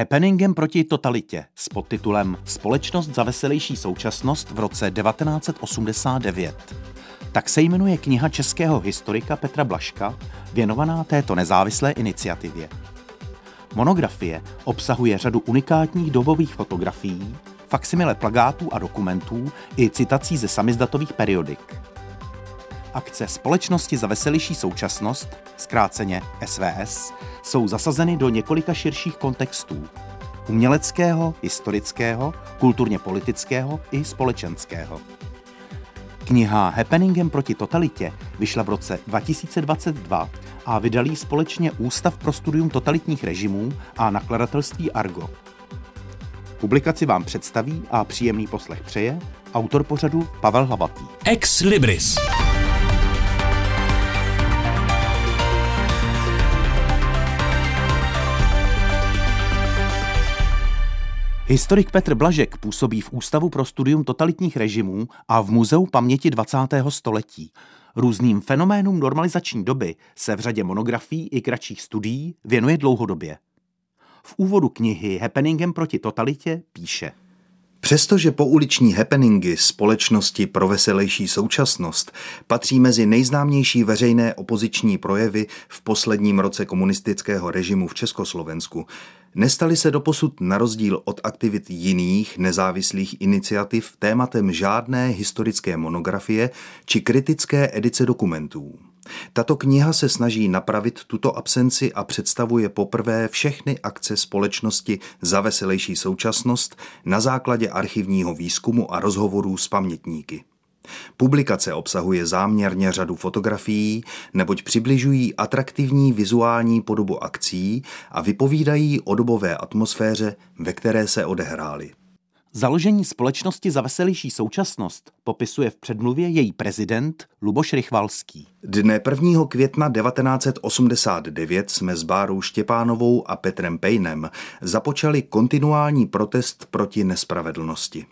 happeningem proti totalitě s podtitulem Společnost za veselější současnost v roce 1989. Tak se jmenuje kniha českého historika Petra Blaška, věnovaná této nezávislé iniciativě. Monografie obsahuje řadu unikátních dobových fotografií, faksimile plagátů a dokumentů i citací ze samizdatových periodik. Akce Společnosti za veselější současnost, zkráceně SVS, jsou zasazeny do několika širších kontextů. Uměleckého, historického, kulturně politického i společenského. Kniha Happeningem proti totalitě vyšla v roce 2022 a vydalí společně Ústav pro studium totalitních režimů a nakladatelství Argo. Publikaci vám představí a příjemný poslech přeje autor pořadu Pavel Hlavatý. Ex Libris. Historik Petr Blažek působí v Ústavu pro studium totalitních režimů a v Muzeu paměti 20. století. Různým fenoménům normalizační doby se v řadě monografií i kratších studií věnuje dlouhodobě. V úvodu knihy Happeningem proti totalitě píše – Přestože pouliční happeningy společnosti pro veselější současnost patří mezi nejznámější veřejné opoziční projevy v posledním roce komunistického režimu v Československu, nestali se doposud na rozdíl od aktivit jiných nezávislých iniciativ tématem žádné historické monografie či kritické edice dokumentů. Tato kniha se snaží napravit tuto absenci a představuje poprvé všechny akce společnosti za veselější současnost na základě archivního výzkumu a rozhovorů s pamětníky. Publikace obsahuje záměrně řadu fotografií, neboť přibližují atraktivní vizuální podobu akcí a vypovídají o dobové atmosféře, ve které se odehrály. Založení společnosti za veselější současnost popisuje v předmluvě její prezident Luboš Rychvalský. Dne 1. května 1989 jsme s Bárou Štěpánovou a Petrem Pejnem započali kontinuální protest proti nespravedlnosti.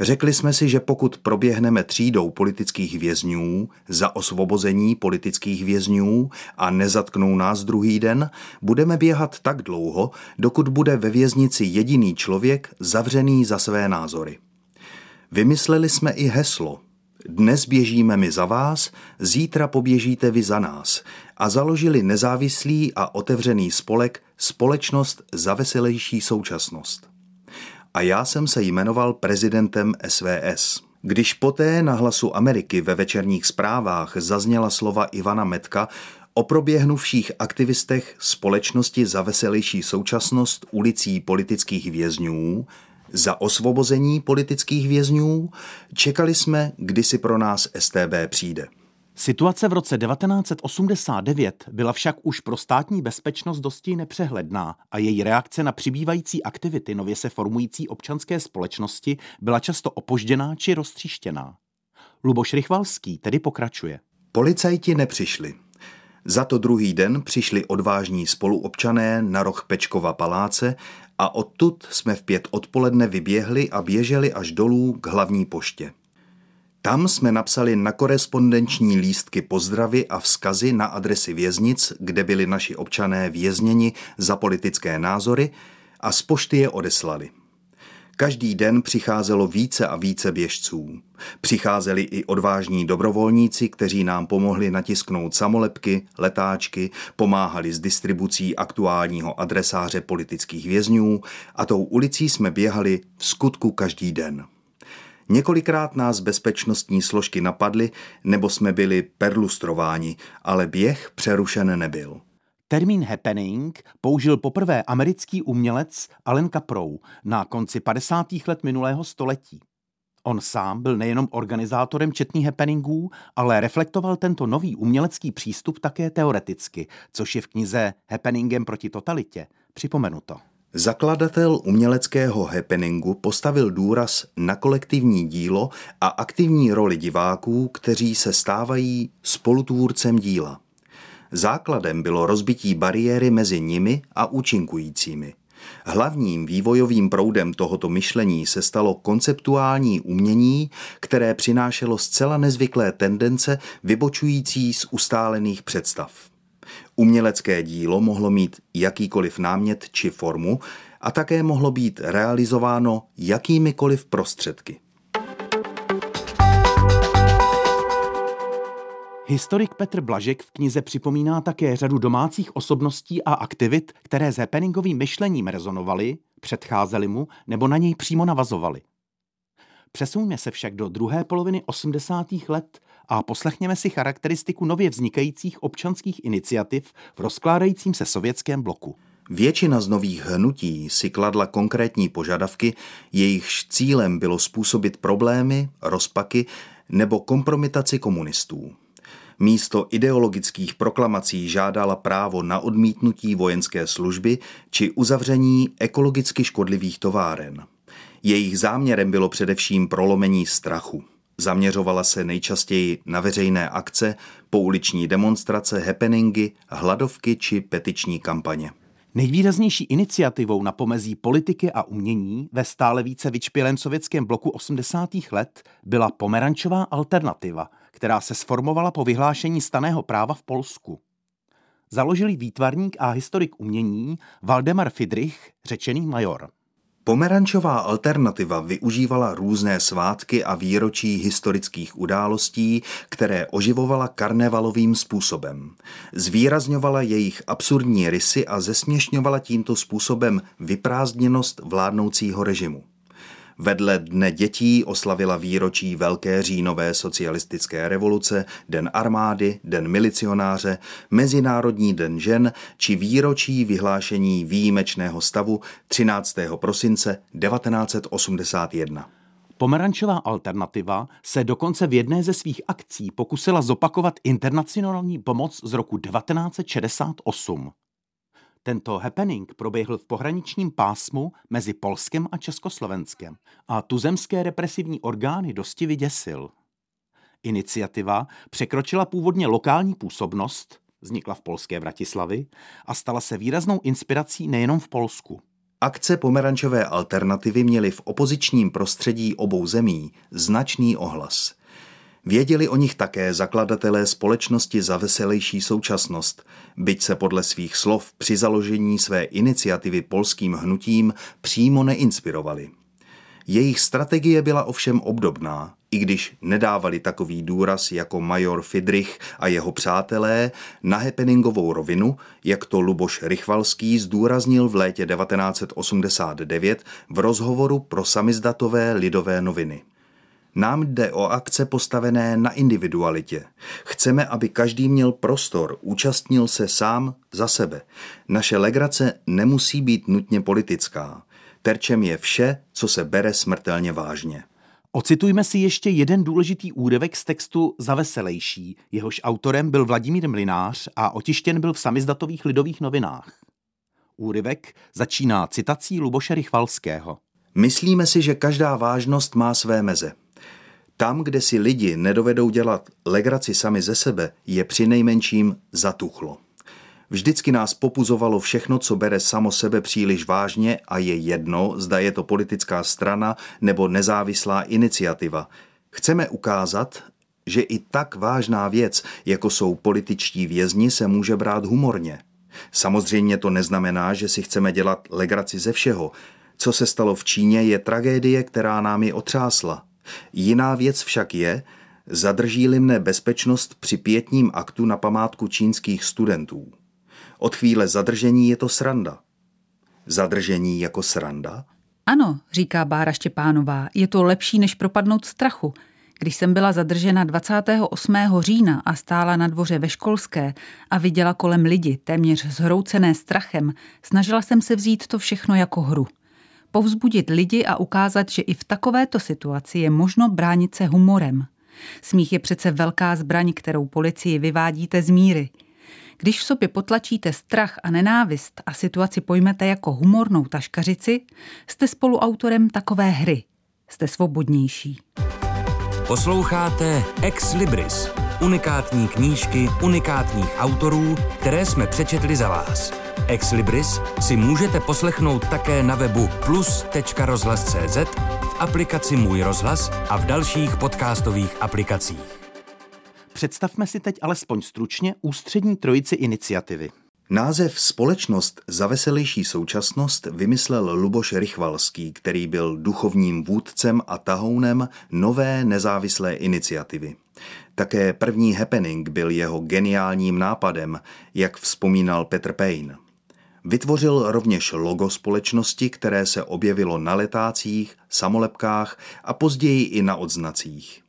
Řekli jsme si, že pokud proběhneme třídou politických vězňů za osvobození politických vězňů a nezatknou nás druhý den, budeme běhat tak dlouho, dokud bude ve věznici jediný člověk zavřený za své názory. Vymysleli jsme i heslo. Dnes běžíme my za vás, zítra poběžíte vy za nás. A založili nezávislý a otevřený spolek Společnost za veselější současnost a já jsem se jmenoval prezidentem SVS. Když poté na hlasu Ameriky ve večerních zprávách zazněla slova Ivana Metka o proběhnuvších aktivistech společnosti za veselější současnost ulicí politických vězňů, za osvobození politických vězňů, čekali jsme, kdy si pro nás STB přijde. Situace v roce 1989 byla však už pro státní bezpečnost dosti nepřehledná a její reakce na přibývající aktivity nově se formující občanské společnosti byla často opožděná či roztříštěná. Luboš Rychvalský tedy pokračuje. Policajti nepřišli. Za to druhý den přišli odvážní spoluobčané na roh Pečkova paláce a odtud jsme v pět odpoledne vyběhli a běželi až dolů k hlavní poště. Tam jsme napsali na korespondenční lístky pozdravy a vzkazy na adresy věznic, kde byli naši občané vězněni za politické názory a z pošty je odeslali. Každý den přicházelo více a více běžců. Přicházeli i odvážní dobrovolníci, kteří nám pomohli natisknout samolepky, letáčky, pomáhali s distribucí aktuálního adresáře politických vězňů a tou ulicí jsme běhali v skutku každý den. Několikrát nás bezpečnostní složky napadly, nebo jsme byli perlustrováni, ale běh přerušen nebyl. Termín happening použil poprvé americký umělec Allen Caprow na konci 50. let minulého století. On sám byl nejenom organizátorem četných happeningů, ale reflektoval tento nový umělecký přístup také teoreticky, což je v knize Happeningem proti totalitě připomenuto. Zakladatel uměleckého happeningu postavil důraz na kolektivní dílo a aktivní roli diváků, kteří se stávají spolutvůrcem díla. Základem bylo rozbití bariéry mezi nimi a účinkujícími. Hlavním vývojovým proudem tohoto myšlení se stalo konceptuální umění, které přinášelo zcela nezvyklé tendence vybočující z ustálených představ. Umělecké dílo mohlo mít jakýkoliv námět či formu a také mohlo být realizováno jakýmikoliv prostředky. Historik Petr Blažek v knize připomíná také řadu domácích osobností a aktivit, které s happeningovým myšlením rezonovaly, předcházely mu nebo na něj přímo navazovaly. Přesuňme se však do druhé poloviny 80. let a poslechněme si charakteristiku nově vznikajících občanských iniciativ v rozkládajícím se sovětském bloku. Většina z nových hnutí si kladla konkrétní požadavky, jejichž cílem bylo způsobit problémy, rozpaky nebo kompromitaci komunistů. Místo ideologických proklamací žádala právo na odmítnutí vojenské služby či uzavření ekologicky škodlivých továren. Jejich záměrem bylo především prolomení strachu. Zaměřovala se nejčastěji na veřejné akce, pouliční demonstrace, happeningy, hladovky či petiční kampaně. Nejvýraznější iniciativou na pomezí politiky a umění ve stále více vyčpělém sovětském bloku 80. let byla pomerančová alternativa, která se sformovala po vyhlášení staného práva v Polsku. Založili výtvarník a historik umění Valdemar Fidrich, řečený major. Pomerančová alternativa využívala různé svátky a výročí historických událostí, které oživovala karnevalovým způsobem. Zvýrazňovala jejich absurdní rysy a zesměšňovala tímto způsobem vyprázdněnost vládnoucího režimu. Vedle Dne dětí oslavila výročí Velké říjnové socialistické revoluce, Den armády, Den milicionáře, Mezinárodní den žen či výročí vyhlášení výjimečného stavu 13. prosince 1981. Pomerančová alternativa se dokonce v jedné ze svých akcí pokusila zopakovat internacionální pomoc z roku 1968. Tento happening proběhl v pohraničním pásmu mezi Polskem a Československem a tuzemské represivní orgány dosti vyděsil. Iniciativa překročila původně lokální působnost, vznikla v polské Vratislavi a stala se výraznou inspirací nejenom v Polsku. Akce pomerančové alternativy měly v opozičním prostředí obou zemí značný ohlas. Věděli o nich také zakladatelé společnosti za veselější současnost, byť se podle svých slov při založení své iniciativy polským hnutím přímo neinspirovali. Jejich strategie byla ovšem obdobná, i když nedávali takový důraz jako major Fidrich a jeho přátelé na happeningovou rovinu, jak to Luboš Rychvalský zdůraznil v létě 1989 v rozhovoru pro samizdatové lidové noviny. Nám jde o akce postavené na individualitě. Chceme, aby každý měl prostor, účastnil se sám za sebe. Naše legrace nemusí být nutně politická. Terčem je vše, co se bere smrtelně vážně. Ocitujme si ještě jeden důležitý úryvek z textu Za veselejší. Jehož autorem byl Vladimír Mlinář a otištěn byl v samizdatových lidových novinách. Úryvek začíná citací Luboše Rychvalského. Myslíme si, že každá vážnost má své meze. Tam, kde si lidi nedovedou dělat legraci sami ze sebe, je při nejmenším zatuchlo. Vždycky nás popuzovalo všechno, co bere samo sebe příliš vážně a je jedno, zda je to politická strana nebo nezávislá iniciativa. Chceme ukázat, že i tak vážná věc, jako jsou političtí vězni, se může brát humorně. Samozřejmě to neznamená, že si chceme dělat legraci ze všeho. Co se stalo v Číně, je tragédie, která nám je otřásla. Jiná věc však je, zadrží-li mne bezpečnost při pětním aktu na památku čínských studentů. Od chvíle zadržení je to sranda. Zadržení jako sranda? Ano, říká Bára Štěpánová, je to lepší, než propadnout strachu. Když jsem byla zadržena 28. října a stála na dvoře ve školské a viděla kolem lidi, téměř zhroucené strachem, snažila jsem se vzít to všechno jako hru povzbudit lidi a ukázat, že i v takovéto situaci je možno bránit se humorem. Smích je přece velká zbraň, kterou policii vyvádíte z míry. Když v sobě potlačíte strach a nenávist a situaci pojmete jako humornou taškařici, jste spoluautorem takové hry. Jste svobodnější. Posloucháte Ex Libris, unikátní knížky unikátních autorů, které jsme přečetli za vás. Ex Libris si můžete poslechnout také na webu plus.rozhlas.cz, v aplikaci Můj rozhlas a v dalších podcastových aplikacích. Představme si teď alespoň stručně ústřední trojici iniciativy. Název Společnost za veselější současnost vymyslel Luboš Rychvalský, který byl duchovním vůdcem a tahounem nové nezávislé iniciativy. Také první happening byl jeho geniálním nápadem, jak vzpomínal Petr Payne. Vytvořil rovněž logo společnosti, které se objevilo na letácích, samolepkách a později i na odznacích.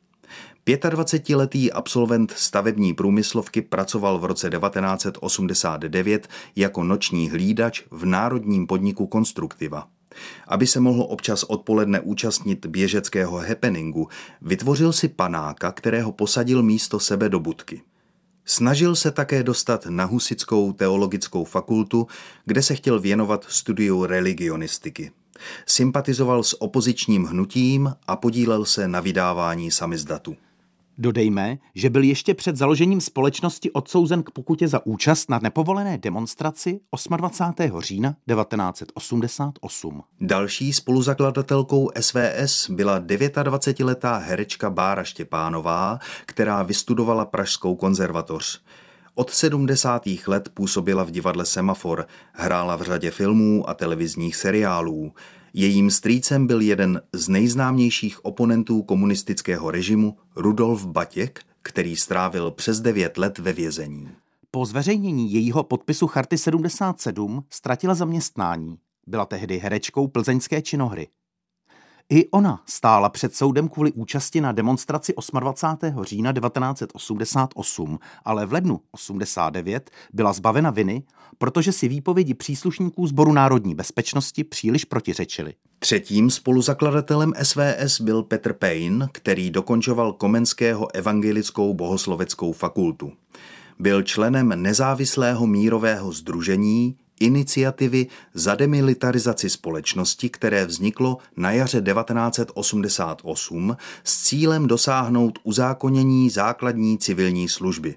25-letý absolvent stavební průmyslovky pracoval v roce 1989 jako noční hlídač v národním podniku Konstruktiva. Aby se mohl občas odpoledne účastnit běžeckého happeningu, vytvořil si panáka, kterého posadil místo sebe do budky. Snažil se také dostat na Husickou teologickou fakultu, kde se chtěl věnovat studiu religionistiky. Sympatizoval s opozičním hnutím a podílel se na vydávání samizdatu. Dodejme, že byl ještě před založením společnosti odsouzen k pokutě za účast na nepovolené demonstraci 28. října 1988. Další spoluzakladatelkou SVS byla 29-letá herečka Bára Štěpánová, která vystudovala Pražskou konzervatoř. Od 70. let působila v divadle Semafor, hrála v řadě filmů a televizních seriálů. Jejím strýcem byl jeden z nejznámějších oponentů komunistického režimu Rudolf Batěk, který strávil přes devět let ve vězení. Po zveřejnění jejího podpisu Charty 77 ztratila zaměstnání. Byla tehdy herečkou plzeňské činohry. I ona stála před soudem kvůli účasti na demonstraci 28. října 1988, ale v lednu 89 byla zbavena viny, protože si výpovědi příslušníků Sboru národní bezpečnosti příliš protiřečily. Třetím spoluzakladatelem SVS byl Petr Payne, který dokončoval Komenského evangelickou bohosloveckou fakultu. Byl členem nezávislého mírového združení iniciativy za demilitarizaci společnosti, které vzniklo na jaře 1988 s cílem dosáhnout uzákonění základní civilní služby.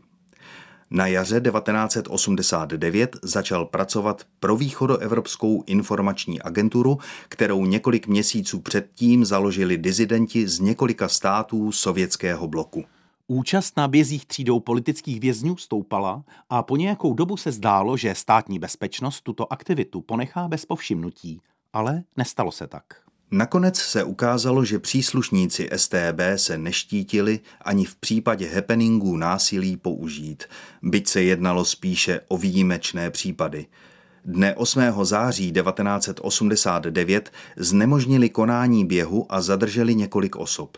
Na jaře 1989 začal pracovat pro východoevropskou informační agenturu, kterou několik měsíců předtím založili dizidenti z několika států sovětského bloku. Účast na bězích třídou politických vězňů stoupala a po nějakou dobu se zdálo, že státní bezpečnost tuto aktivitu ponechá bez povšimnutí, ale nestalo se tak. Nakonec se ukázalo, že příslušníci STB se neštítili ani v případě happeningů násilí použít, byť se jednalo spíše o výjimečné případy. Dne 8. září 1989 znemožnili konání běhu a zadrželi několik osob.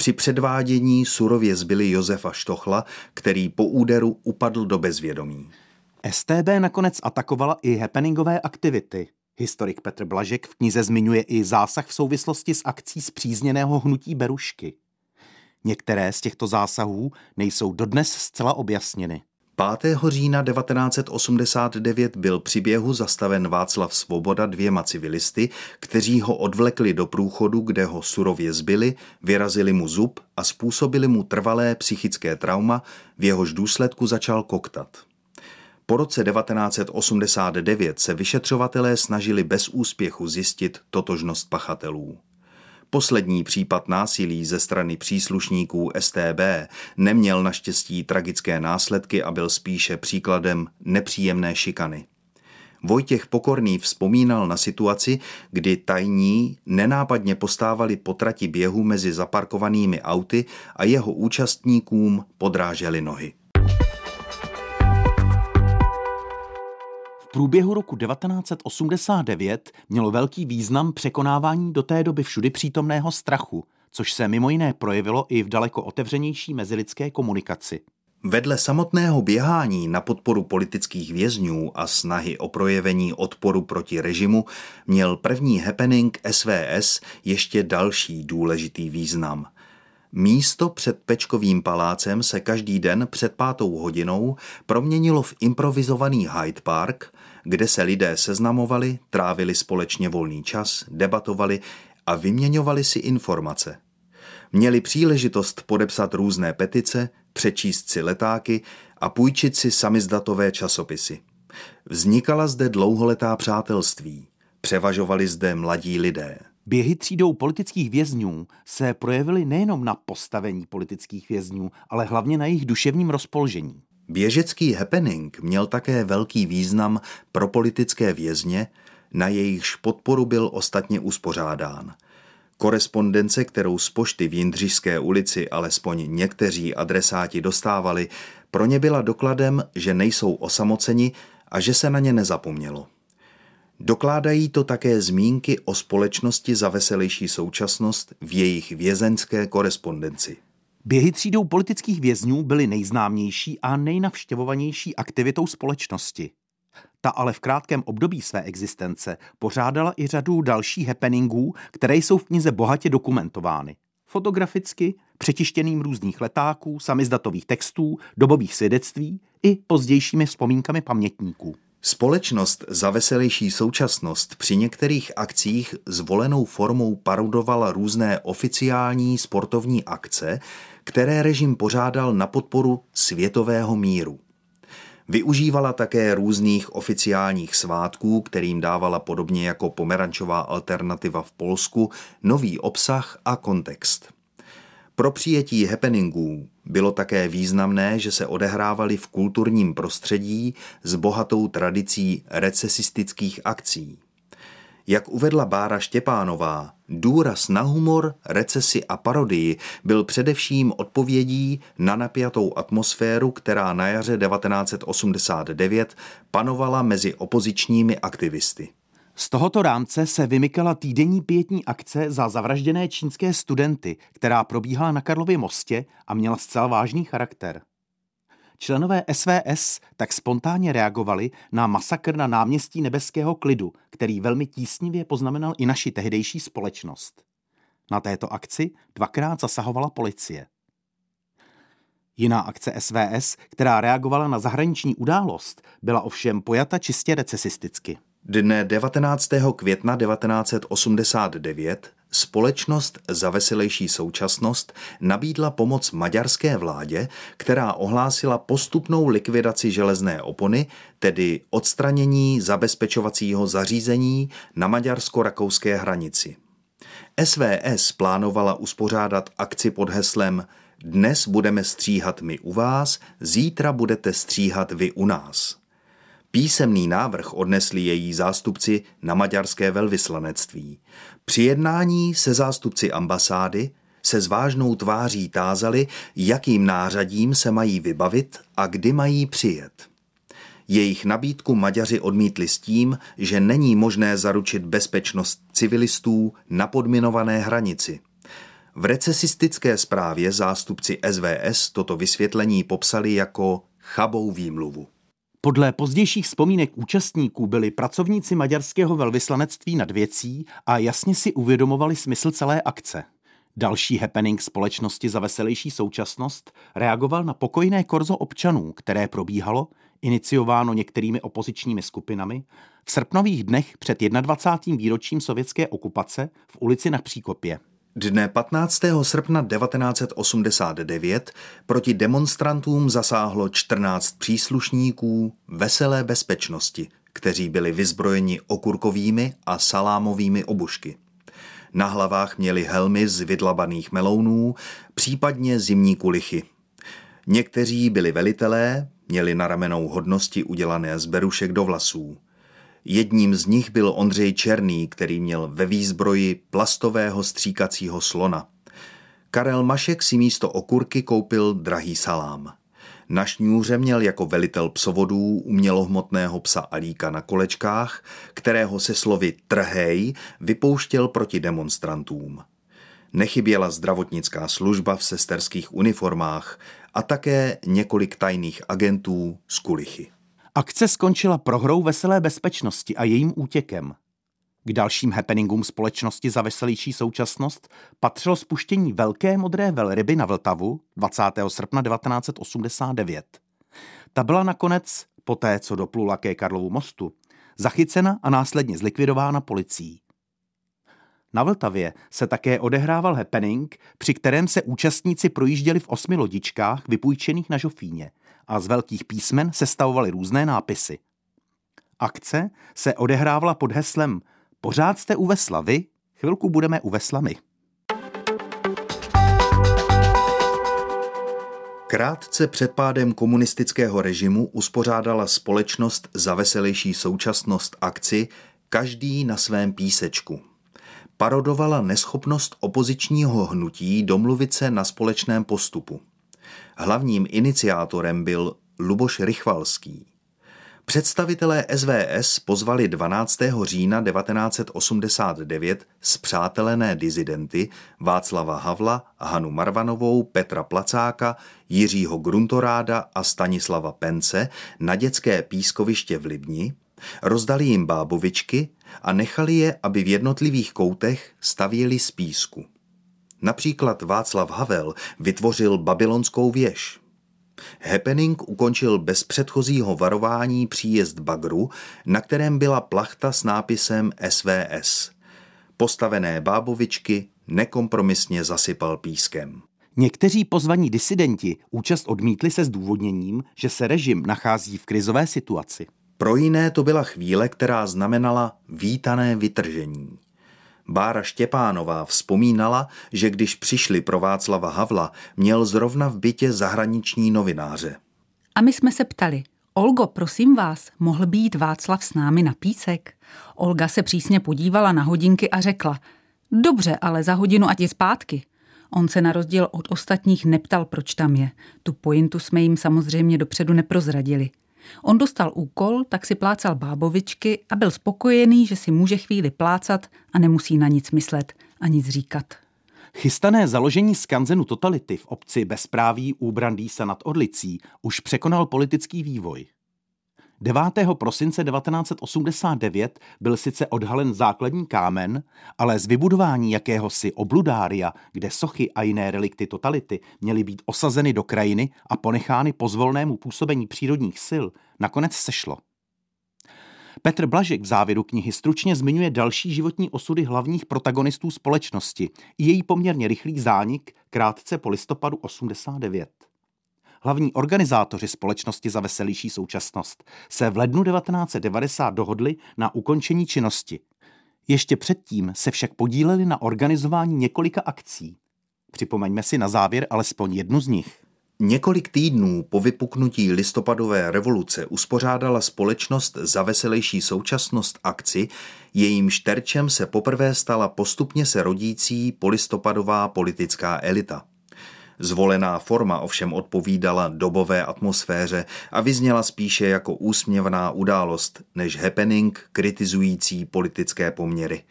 Při předvádění surově zbyli Josefa Štochla, který po úderu upadl do bezvědomí. STB nakonec atakovala i happeningové aktivity. Historik Petr Blažek v knize zmiňuje i zásah v souvislosti s akcí zpřízněného hnutí Berušky. Některé z těchto zásahů nejsou dodnes zcela objasněny. 5. října 1989 byl při běhu zastaven Václav Svoboda dvěma civilisty, kteří ho odvlekli do průchodu, kde ho surově zbyli, vyrazili mu zub a způsobili mu trvalé psychické trauma, v jehož důsledku začal koktat. Po roce 1989 se vyšetřovatelé snažili bez úspěchu zjistit totožnost pachatelů. Poslední případ násilí ze strany příslušníků STB neměl naštěstí tragické následky a byl spíše příkladem nepříjemné šikany. Vojtěch Pokorný vzpomínal na situaci, kdy tajní nenápadně postávali po trati běhu mezi zaparkovanými auty a jeho účastníkům podráželi nohy. Průběhu roku 1989 mělo velký význam překonávání do té doby všudy přítomného strachu, což se mimo jiné projevilo i v daleko otevřenější mezilidské komunikaci. Vedle samotného běhání na podporu politických vězňů a snahy o projevení odporu proti režimu měl první happening SVS ještě další důležitý význam. Místo před Pečkovým palácem se každý den před pátou hodinou proměnilo v improvizovaný Hyde Park, kde se lidé seznamovali, trávili společně volný čas, debatovali a vyměňovali si informace. Měli příležitost podepsat různé petice, přečíst si letáky a půjčit si samizdatové časopisy. Vznikala zde dlouholetá přátelství. Převažovali zde mladí lidé. Běhy třídou politických vězňů se projevily nejenom na postavení politických vězňů, ale hlavně na jejich duševním rozpoložení. Běžecký happening měl také velký význam pro politické vězně, na jejichž podporu byl ostatně uspořádán. Korespondence, kterou z pošty v Jindřišské ulici alespoň někteří adresáti dostávali, pro ně byla dokladem, že nejsou osamoceni a že se na ně nezapomnělo. Dokládají to také zmínky o společnosti za veselější současnost v jejich vězenské korespondenci. Běhy třídou politických vězňů byly nejznámější a nejnavštěvovanější aktivitou společnosti. Ta ale v krátkém období své existence pořádala i řadu dalších happeningů, které jsou v knize bohatě dokumentovány. Fotograficky, přetištěným různých letáků, samizdatových textů, dobových svědectví i pozdějšími vzpomínkami pamětníků. Společnost za veselější současnost při některých akcích zvolenou formou parodovala různé oficiální sportovní akce, které režim pořádal na podporu světového míru. Využívala také různých oficiálních svátků, kterým dávala podobně jako pomerančová alternativa v Polsku nový obsah a kontext. Pro přijetí happeningů bylo také významné, že se odehrávaly v kulturním prostředí s bohatou tradicí recesistických akcí. Jak uvedla Bára Štěpánová, důraz na humor, recesi a parodii byl především odpovědí na napjatou atmosféru, která na jaře 1989 panovala mezi opozičními aktivisty. Z tohoto rámce se vymykala týdenní pětní akce za zavražděné čínské studenty, která probíhala na Karlově mostě a měla zcela vážný charakter. Členové SVS tak spontánně reagovali na masakr na náměstí Nebeského klidu, který velmi tísnivě poznamenal i naši tehdejší společnost. Na této akci dvakrát zasahovala policie. Jiná akce SVS, která reagovala na zahraniční událost, byla ovšem pojata čistě recesisticky. Dne 19. května 1989 Společnost za veselější současnost nabídla pomoc maďarské vládě, která ohlásila postupnou likvidaci železné opony, tedy odstranění zabezpečovacího zařízení na maďarsko-rakouské hranici. SVS plánovala uspořádat akci pod heslem Dnes budeme stříhat my u vás, zítra budete stříhat vy u nás. Písemný návrh odnesli její zástupci na maďarské velvyslanectví. Při jednání se zástupci ambasády se s vážnou tváří tázali, jakým nářadím se mají vybavit a kdy mají přijet. Jejich nabídku Maďaři odmítli s tím, že není možné zaručit bezpečnost civilistů na podminované hranici. V recesistické zprávě zástupci SVS toto vysvětlení popsali jako chabou výmluvu. Podle pozdějších vzpomínek účastníků byli pracovníci maďarského velvyslanectví nad věcí a jasně si uvědomovali smysl celé akce. Další happening společnosti za veselější současnost reagoval na pokojné korzo občanů, které probíhalo, iniciováno některými opozičními skupinami, v srpnových dnech před 21. výročím sovětské okupace v ulici na Příkopě. Dne 15. srpna 1989 proti demonstrantům zasáhlo 14 příslušníků veselé bezpečnosti, kteří byli vyzbrojeni okurkovými a salámovými obušky. Na hlavách měli helmy z vydlabaných melounů, případně zimní kulichy. Někteří byli velitelé, měli na ramenou hodnosti udělané z berušek do vlasů. Jedním z nich byl Ondřej Černý, který měl ve výzbroji plastového stříkacího slona. Karel Mašek si místo okurky koupil drahý salám. Na šňůře měl jako velitel psovodů umělohmotného psa Alíka na kolečkách, kterého se slovy trhej vypouštěl proti demonstrantům. Nechyběla zdravotnická služba v sesterských uniformách a také několik tajných agentů z kulichy. Akce skončila prohrou veselé bezpečnosti a jejím útěkem. K dalším happeningům společnosti za veselější současnost patřilo spuštění velké modré velryby na Vltavu 20. srpna 1989. Ta byla nakonec, poté co doplula ke Karlovu mostu, zachycena a následně zlikvidována policií. Na Vltavě se také odehrával happening, při kterém se účastníci projížděli v osmi lodičkách vypůjčených na Žofíně a z velkých písmen se stavovaly různé nápisy. Akce se odehrávala pod heslem Pořád jste u vesla vy, Chvilku budeme u veslami. Krátce před pádem komunistického režimu uspořádala společnost za veselější současnost akci Každý na svém písečku. Parodovala neschopnost opozičního hnutí domluvit se na společném postupu. Hlavním iniciátorem byl Luboš Rychvalský. Představitelé SVS pozvali 12. října 1989 zpřátelené dizidenty Václava Havla, Hanu Marvanovou, Petra Placáka, Jiřího Gruntoráda a Stanislava Pence na dětské pískoviště v Libni, rozdali jim bábovičky a nechali je, aby v jednotlivých koutech stavěli z písku. Například Václav Havel vytvořil babylonskou věž. Happening ukončil bez předchozího varování příjezd bagru, na kterém byla plachta s nápisem SVS. Postavené bábovičky nekompromisně zasypal pískem. Někteří pozvaní disidenti účast odmítli se zdůvodněním, že se režim nachází v krizové situaci. Pro jiné to byla chvíle, která znamenala vítané vytržení. Bára Štěpánová vzpomínala, že když přišli pro Václava Havla, měl zrovna v bytě zahraniční novináře. A my jsme se ptali, Olgo, prosím vás, mohl být Václav s námi na písek? Olga se přísně podívala na hodinky a řekla, dobře, ale za hodinu ať je zpátky. On se na rozdíl od ostatních neptal, proč tam je. Tu pointu jsme jim samozřejmě dopředu neprozradili. On dostal úkol, tak si plácal bábovičky a byl spokojený, že si může chvíli plácat a nemusí na nic myslet a nic říkat. Chystané založení skanzenu totality v obci bezpráví u Brandýsa nad Orlicí už překonal politický vývoj. 9. prosince 1989 byl sice odhalen základní kámen, ale z vybudování jakéhosi obludária, kde sochy a jiné relikty totality měly být osazeny do krajiny a ponechány pozvolnému působení přírodních sil, nakonec sešlo. Petr Blažek v závěru knihy stručně zmiňuje další životní osudy hlavních protagonistů společnosti i její poměrně rychlý zánik krátce po listopadu 89. Hlavní organizátoři společnosti za veselější současnost se v lednu 1990 dohodli na ukončení činnosti. Ještě předtím se však podíleli na organizování několika akcí. Připomeňme si na závěr alespoň jednu z nich. Několik týdnů po vypuknutí listopadové revoluce uspořádala společnost za veselější současnost akci, jejím šterčem se poprvé stala postupně se rodící polistopadová politická elita. Zvolená forma ovšem odpovídala dobové atmosféře a vyzněla spíše jako úsměvná událost než happening kritizující politické poměry.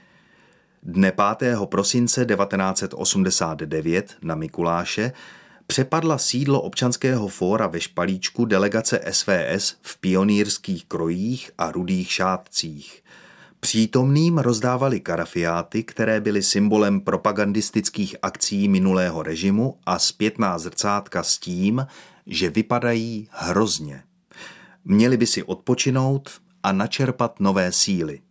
Dne 5. prosince 1989 na Mikuláše přepadla sídlo občanského fóra ve Špalíčku delegace SVS v pionýrských krojích a rudých šátcích. Přítomným rozdávali karafiáty, které byly symbolem propagandistických akcí minulého režimu a zpětná zrcátka s tím, že vypadají hrozně. Měli by si odpočinout a načerpat nové síly.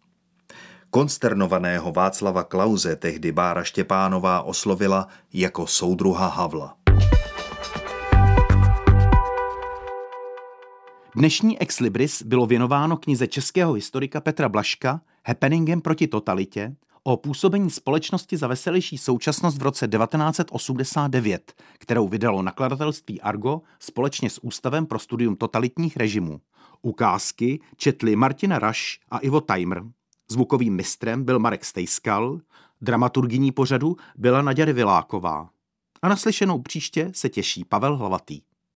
Konsternovaného Václava Klauze tehdy Bára Štěpánová oslovila jako soudruha Havla. Dnešní Ex Libris bylo věnováno knize českého historika Petra Blaška Happeningem proti totalitě o působení společnosti za veselější současnost v roce 1989, kterou vydalo nakladatelství Argo společně s Ústavem pro studium totalitních režimů. Ukázky četli Martina Raš a Ivo Timer. Zvukovým mistrem byl Marek Stejskal, dramaturgyní pořadu byla Naděry Viláková. A naslyšenou příště se těší Pavel Hlavatý.